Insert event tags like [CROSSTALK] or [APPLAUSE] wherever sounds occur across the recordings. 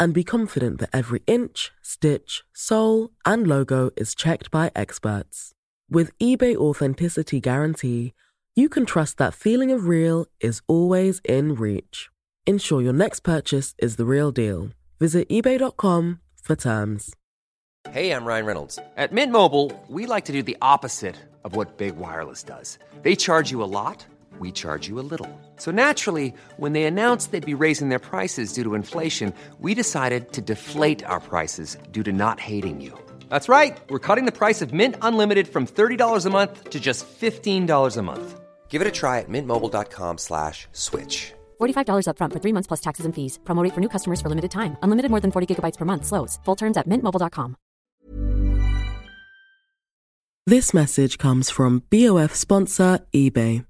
and be confident that every inch, stitch, sole, and logo is checked by experts. With eBay Authenticity Guarantee, you can trust that feeling of real is always in reach. Ensure your next purchase is the real deal. Visit eBay.com for terms. Hey, I'm Ryan Reynolds. At Mint Mobile, we like to do the opposite of what Big Wireless does. They charge you a lot, we charge you a little. So naturally, when they announced they'd be raising their prices due to inflation, we decided to deflate our prices due to not hating you. That's right. We're cutting the price of Mint Unlimited from $30 a month to just $15 a month. Give it a try at mintmobile.com slash switch. $45 upfront for three months plus taxes and fees. Promo rate for new customers for limited time. Unlimited more than 40 gigabytes per month. Slows. Full terms at mintmobile.com. This message comes from BOF sponsor eBay.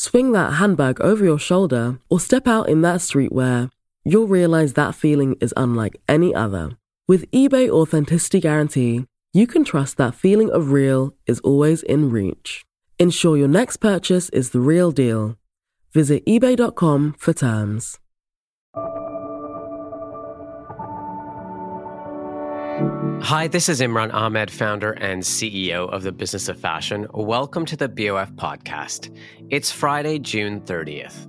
swing that handbag over your shoulder, or step out in that streetwear, you'll realize that feeling is unlike any other. With eBay Authenticity Guarantee, you can trust that feeling of real is always in reach. Ensure your next purchase is the real deal. Visit eBay.com for terms. Hi, this is Imran Ahmed, founder and CEO of the Business of Fashion. Welcome to the BOF podcast. It's Friday, June 30th.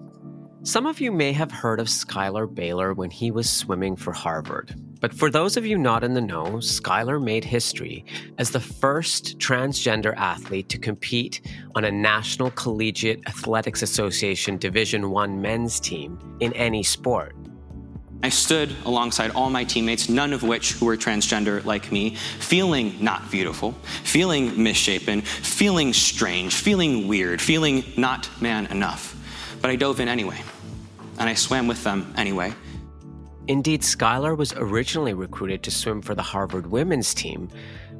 Some of you may have heard of Schuyler Bailar when he was swimming for Harvard. But for those of you not in the know, Schuyler made history as the first transgender athlete to compete on a National Collegiate Athletics Association Division 1 men's team in any sport. I stood alongside all my teammates, none of which were transgender like me, feeling not beautiful, feeling misshapen, feeling strange, feeling weird, feeling not man enough. But I dove in anyway, and I swam with them anyway. Indeed, Schuyler was originally recruited to swim for the Harvard women's team,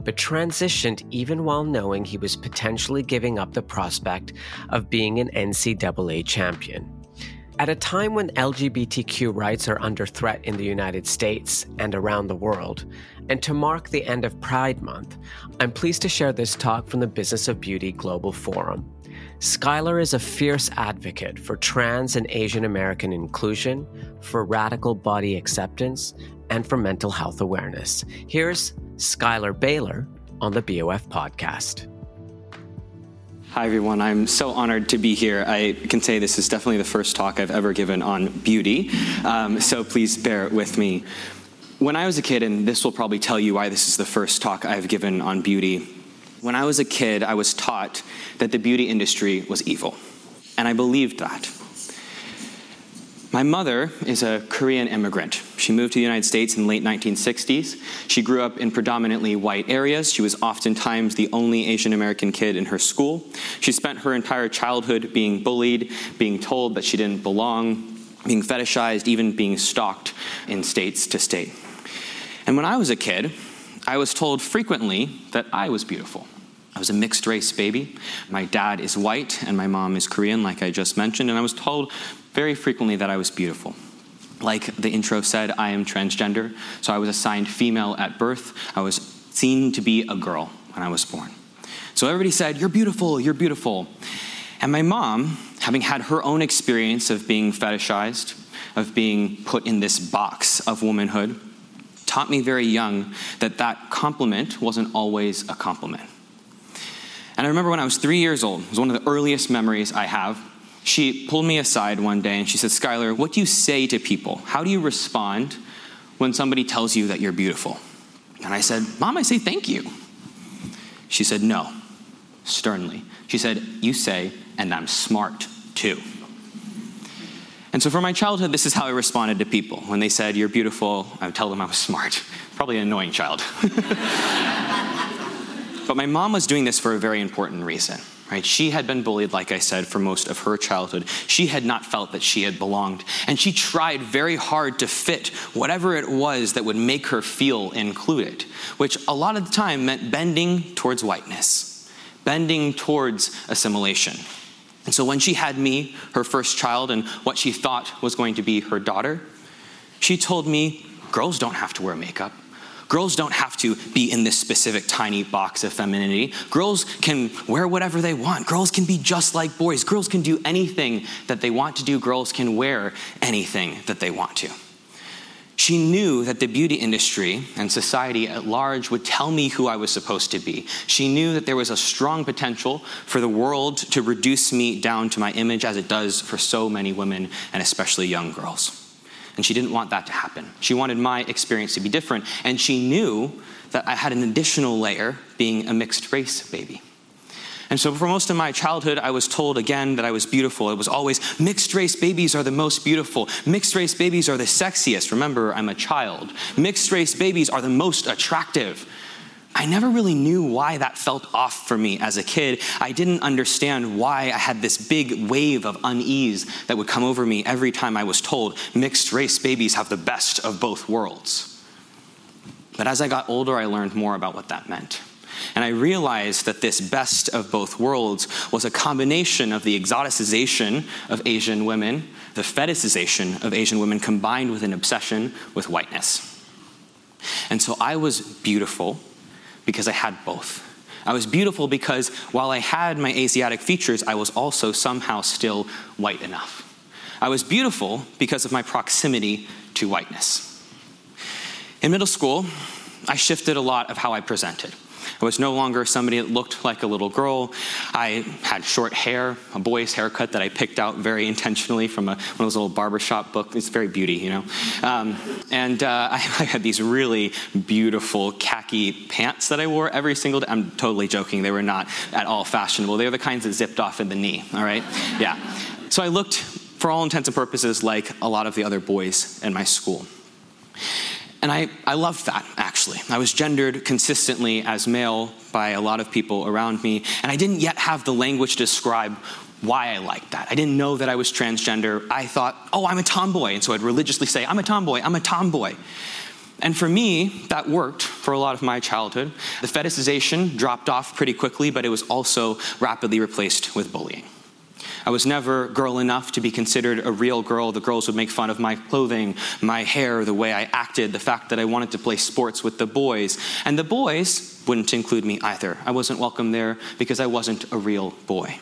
but transitioned even while knowing he was potentially giving up the prospect of being an NCAA champion. At a time when LGBTQ rights are under threat in the United States and around the world, and to mark the end of Pride Month, I'm pleased to share this talk from the Business of Beauty Global Forum. Schuyler is a fierce advocate for trans and Asian American inclusion, for radical body acceptance, and for mental health awareness. Here's Schuyler Bailar on the BOF podcast. Hi, everyone. I'm so honored to be here. I can say this is definitely the first talk I've ever given on beauty, um, so please bear with me. When I was a kid, and this will probably tell you why this is the first talk I've given on beauty, when I was a kid, I was taught that the beauty industry was evil, and I believed that. My mother is a Korean immigrant. She moved to the United States in the late 1960s. She grew up in predominantly white areas. She was oftentimes the only Asian American kid in her school. She spent her entire childhood being bullied, being told that she didn't belong, being fetishized, even being stalked in states to state. And when I was a kid, I was told frequently that I was beautiful. I was a mixed race baby. My dad is white and my mom is Korean, like I just mentioned, and I was told very frequently that I was beautiful. Like the intro said, I am transgender, so I was assigned female at birth. I was seen to be a girl when I was born. So everybody said, You're beautiful, you're beautiful. And my mom, having had her own experience of being fetishized, of being put in this box of womanhood, taught me very young that that compliment wasn't always a compliment. And I remember when I was three years old, it was one of the earliest memories I have. She pulled me aside one day and she said, Schuyler, what do you say to people? How do you respond when somebody tells you that you're beautiful? And I said, Mom, I say thank you. She said, No, sternly. She said, You say, and I'm smart too. And so for my childhood, this is how I responded to people. When they said, You're beautiful, I would tell them I was smart. [LAUGHS] Probably an annoying child. [LAUGHS] but my mom was doing this for a very important reason. Right? She had been bullied, like I said, for most of her childhood. She had not felt that she had belonged. And she tried very hard to fit whatever it was that would make her feel included, which a lot of the time meant bending towards whiteness, bending towards assimilation. And so when she had me, her first child, and what she thought was going to be her daughter, she told me, girls don't have to wear makeup. Girls don't have to be in this specific tiny box of femininity. Girls can wear whatever they want. Girls can be just like boys. Girls can do anything that they want to do. Girls can wear anything that they want to. She knew that the beauty industry and society at large would tell me who I was supposed to be. She knew that there was a strong potential for the world to reduce me down to my image as it does for so many women and especially young girls. And she didn't want that to happen. She wanted my experience to be different. And she knew that I had an additional layer being a mixed race baby. And so, for most of my childhood, I was told again that I was beautiful. It was always mixed race babies are the most beautiful. Mixed race babies are the sexiest. Remember, I'm a child. Mixed race babies are the most attractive. I never really knew why that felt off for me as a kid. I didn't understand why I had this big wave of unease that would come over me every time I was told mixed race babies have the best of both worlds. But as I got older, I learned more about what that meant. And I realized that this best of both worlds was a combination of the exoticization of Asian women, the fetishization of Asian women, combined with an obsession with whiteness. And so I was beautiful because I had both. I was beautiful because while I had my Asiatic features, I was also somehow still white enough. I was beautiful because of my proximity to whiteness. In middle school, I shifted a lot of how I presented. I was no longer somebody that looked like a little girl. I had short hair, a boy's haircut that I picked out very intentionally from a, one of those little barbershop books. It's very beauty, you know. Um, and uh, I, [LAUGHS] I, had these really beautiful khaki pants that I wore every single day. I'm totally joking. They were not at all fashionable. They were the kinds that zipped off in the knee, all right? Yeah. So I looked, for all intents and purposes, like a lot of the other boys in my school. And I, I loved that, actually. I was gendered consistently as male by a lot of people around me, and I didn't yet have the language to describe why I liked that. I didn't know that I was transgender. I thought, oh, I'm a tomboy. And so I'd religiously say, I'm a tomboy, I'm a tomboy. And for me, that worked for a lot of my childhood. The fetishization dropped off pretty quickly, but it was also rapidly replaced with bullying. I was never girl enough to be considered a real girl. The girls would make fun of my clothing, my hair, the way I acted, the fact that I wanted to play sports with the boys. And the boys wouldn't include me either. I wasn't welcome there because I wasn't a real boy.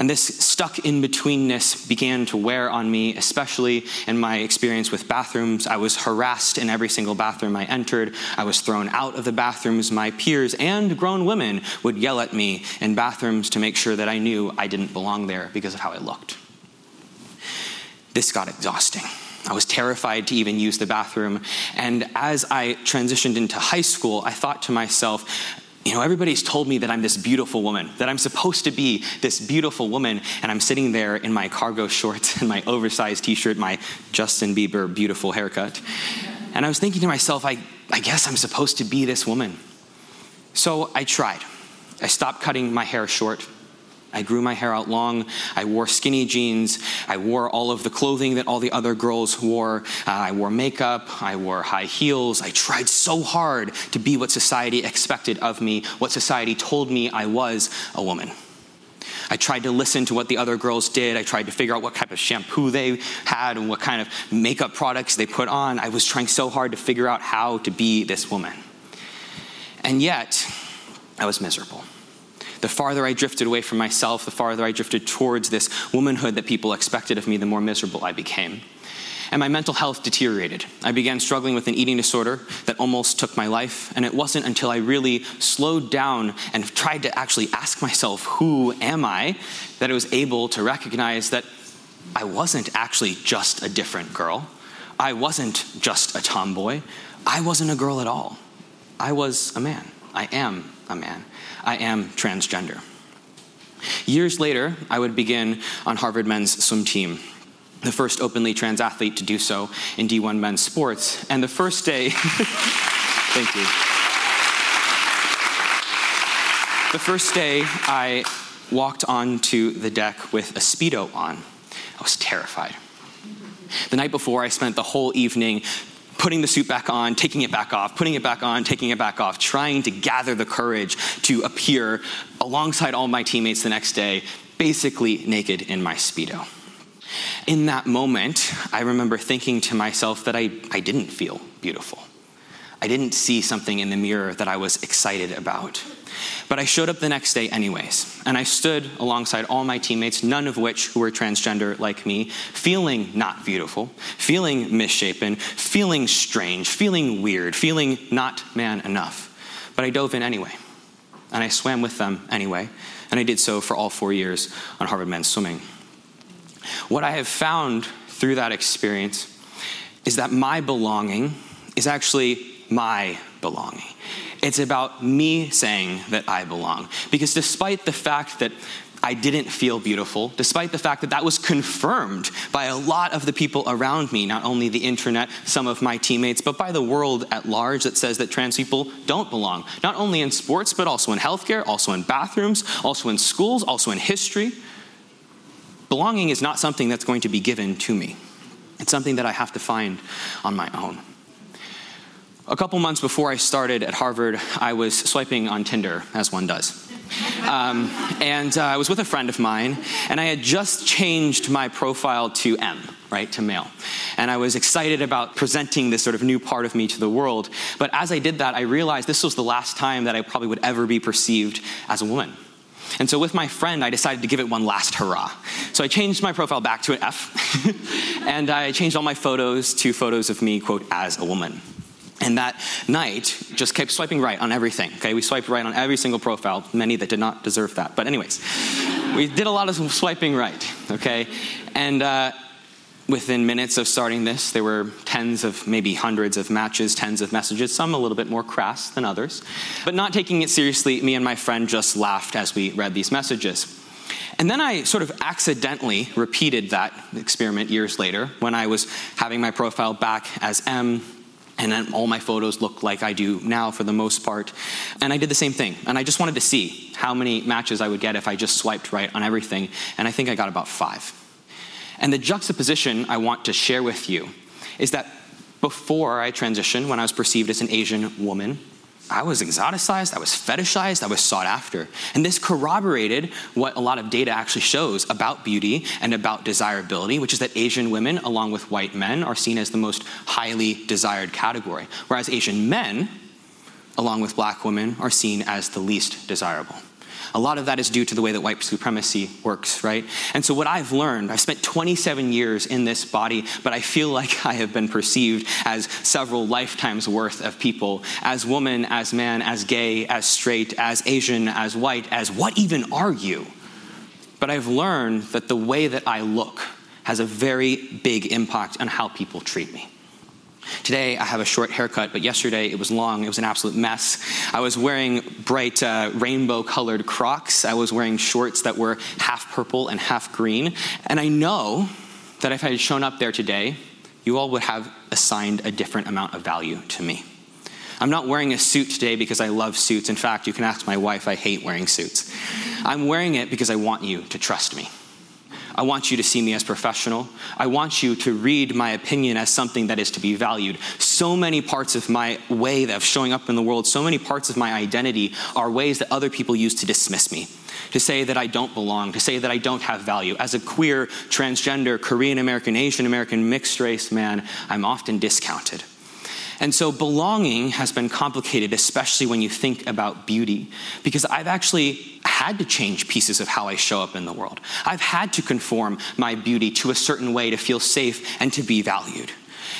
And this stuck in betweenness began to wear on me, especially in my experience with bathrooms. I was harassed in every single bathroom I entered. I was thrown out of the bathrooms. My peers and grown women would yell at me in bathrooms to make sure that I knew I didn't belong there because of how I looked. This got exhausting. I was terrified to even use the bathroom. And as I transitioned into high school, I thought to myself, you know, everybody's told me that I'm this beautiful woman, that I'm supposed to be this beautiful woman, and I'm sitting there in my cargo [LAUGHS] shorts and my oversized t shirt, my Justin Bieber beautiful haircut. And I was thinking to myself, I, I guess I'm supposed to be this woman. So I tried. I stopped cutting my hair short. I grew my hair out long. I wore skinny jeans. I wore all of the clothing that all the other girls wore. Uh, I wore makeup. I wore high heels. I tried so hard to be what society expected of me, what society told me I was a woman. I tried to listen to what the other girls did. I tried to figure out what type of shampoo they had and what kind of makeup products they put on. I was trying so hard to figure out how to be this woman. And yet, I was miserable. The farther I drifted away from myself, the farther I drifted towards this womanhood that people expected of me, the more miserable I became. And my mental health deteriorated. I began struggling with an eating disorder that almost took my life. And it wasn't until I really slowed down and tried to actually ask myself, Who am I? that I was able to recognize that I wasn't actually just a different girl. I wasn't just a tomboy. I wasn't a girl at all. I was a man. I am a man. I am transgender. Years later, I would begin on Harvard men's swim team, the first openly trans athlete to do so in D1 men's sports. And the first day, [LAUGHS] thank you. The first day, I walked onto the deck with a Speedo on. I was terrified. The night before, I spent the whole evening putting the suit back on, taking it back off, putting it back on, taking it back off, trying to gather the courage to appear alongside all my teammates the next day, basically naked in my Speedo. In that moment, I remember thinking to myself that I, I didn't feel beautiful. I didn't see something in the mirror that I was excited about. But I showed up the next day anyways, and I stood alongside all my teammates, none of which who were transgender like me, feeling not beautiful, feeling misshapen, feeling strange, feeling weird, feeling not man enough. But I dove in anyway, and I swam with them anyway, and I did so for all four years on Harvard Men's Swimming. What I have found through that experience is that my belonging is actually my belonging. It's about me saying that I belong. Because despite the fact that I didn't feel beautiful, despite the fact that that was confirmed by a lot of the people around me, not only the internet, some of my teammates, but by the world at large that says that trans people don't belong, not only in sports, but also in healthcare, also in bathrooms, also in schools, also in history. Belonging is not something that's going to be given to me, it's something that I have to find on my own. A couple months before I started at Harvard, I was swiping on Tinder, as one does. Um, and uh, I was with a friend of mine, and I had just changed my profile to M, right, to male. And I was excited about presenting this sort of new part of me to the world. But as I did that, I realized this was the last time that I probably would ever be perceived as a woman. And so with my friend, I decided to give it one last hurrah. So I changed my profile back to an F, [LAUGHS] and I changed all my photos to photos of me, quote, as a woman. And that night, just kept swiping right on everything. Okay, we swiped right on every single profile, many that did not deserve that. But, anyways, we did a lot of swiping right. Okay, and uh, within minutes of starting this, there were tens of maybe hundreds of matches, tens of messages, some a little bit more crass than others. But not taking it seriously, me and my friend just laughed as we read these messages. And then I sort of accidentally repeated that experiment years later when I was having my profile back as M and then all my photos look like I do now for the most part. And I did the same thing. And I just wanted to see how many matches I would get if I just swiped right on everything. And I think I got about five. And the juxtaposition I want to share with you is that before I transitioned, when I was perceived as an Asian woman, I was exoticized, I was fetishized, I was sought after. And this corroborated what a lot of data actually shows about beauty and about desirability, which is that Asian women, along with white men, are seen as the most highly desired category, whereas Asian men, along with black women, are seen as the least desirable. A lot of that is due to the way that white supremacy works, right? And so, what I've learned, I've spent 27 years in this body, but I feel like I have been perceived as several lifetimes worth of people as woman, as man, as gay, as straight, as Asian, as white, as what even are you? But I've learned that the way that I look has a very big impact on how people treat me. Today I have a short haircut, but yesterday it was long. It was an absolute mess. I was wearing bright uh, rainbow colored Crocs. I was wearing shorts that were half purple and half green. And I know that if I had shown up there today, you all would have assigned a different amount of value to me. I'm not wearing a suit today because I love suits. In fact, you can ask my wife, I hate wearing suits. I'm wearing it because I want you to trust me. I want you to see me as professional. I want you to read my opinion as something that is to be valued. So many parts of my way of showing up in the world, so many parts of my identity are ways that other people use to dismiss me, to say that I don't belong, to say that I don't have value. As a queer, transgender, Korean American, Asian American, mixed race man, I'm often discounted. And so belonging has been complicated, especially when you think about beauty, because I've actually had to change pieces of how I show up in the world. I've had to conform my beauty to a certain way to feel safe and to be valued.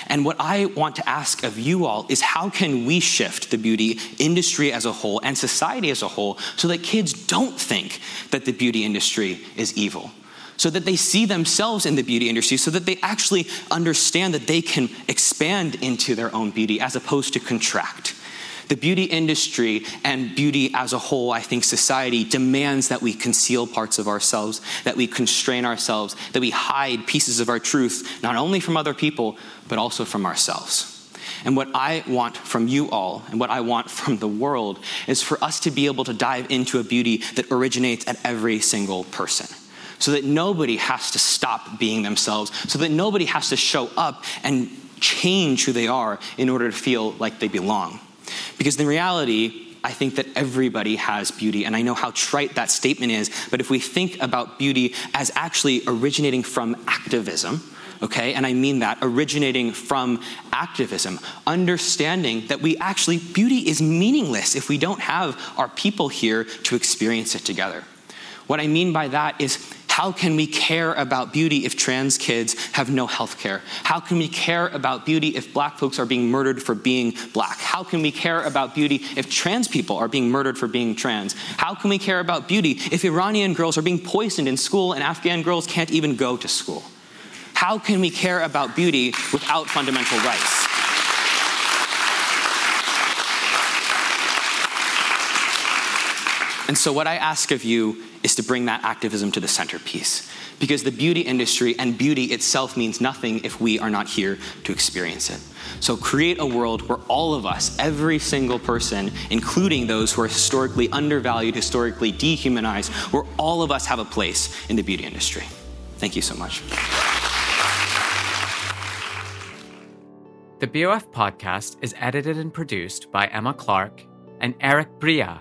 And what I want to ask of you all is how can we shift the beauty industry as a whole and society as a whole so that kids don't think that the beauty industry is evil? So that they see themselves in the beauty industry, so that they actually understand that they can expand into their own beauty as opposed to contract. The beauty industry and beauty as a whole, I think society demands that we conceal parts of ourselves, that we constrain ourselves, that we hide pieces of our truth, not only from other people, but also from ourselves. And what I want from you all, and what I want from the world, is for us to be able to dive into a beauty that originates at every single person so that nobody has to stop being themselves, so that nobody has to show up and change who they are in order to feel like they belong. Because in reality, I think that everybody has beauty, and I know how trite that statement is, but if we think about beauty as actually originating from activism, okay, and I mean that originating from activism, understanding that we actually, beauty is meaningless if we don't have our people here to experience it together. What I mean by that is how can we care about beauty if trans kids have no health care? How can we care about beauty if black folks are being murdered for being black? How can we care about beauty if trans people are being murdered for being trans? How can we care about beauty if Iranian girls are being poisoned in school and Afghan girls can't even go to school? How can we care about beauty without fundamental rights? And so, what I ask of you is to bring that activism to the centerpiece. Because the beauty industry and beauty itself means nothing if we are not here to experience it. So, create a world where all of us, every single person, including those who are historically undervalued, historically dehumanized, where all of us have a place in the beauty industry. Thank you so much. The BOF podcast is edited and produced by Emma Clark and Eric Bria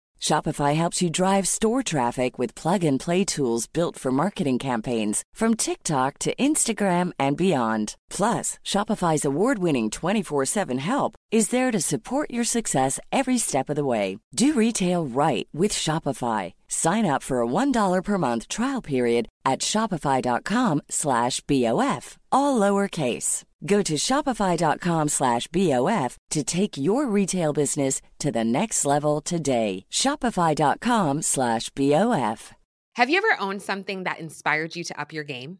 Shopify helps you drive store traffic with plug and play tools built for marketing campaigns from TikTok to Instagram and beyond. Plus, Shopify's award winning 24 7 help is there to support your success every step of the way. Do retail right with Shopify. Sign up for a $1 per month trial period at shopify.com slash BOF, all lowercase. Go to shopify.com slash BOF to take your retail business to the next level today. Shopify.com slash BOF. Have you ever owned something that inspired you to up your game?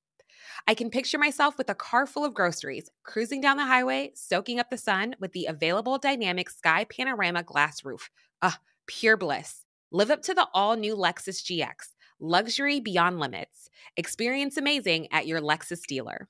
I can picture myself with a car full of groceries, cruising down the highway, soaking up the sun with the available dynamic sky panorama glass roof. Ah, pure bliss. Live up to the all new Lexus GX Luxury beyond limits. Experience amazing at your Lexus dealer.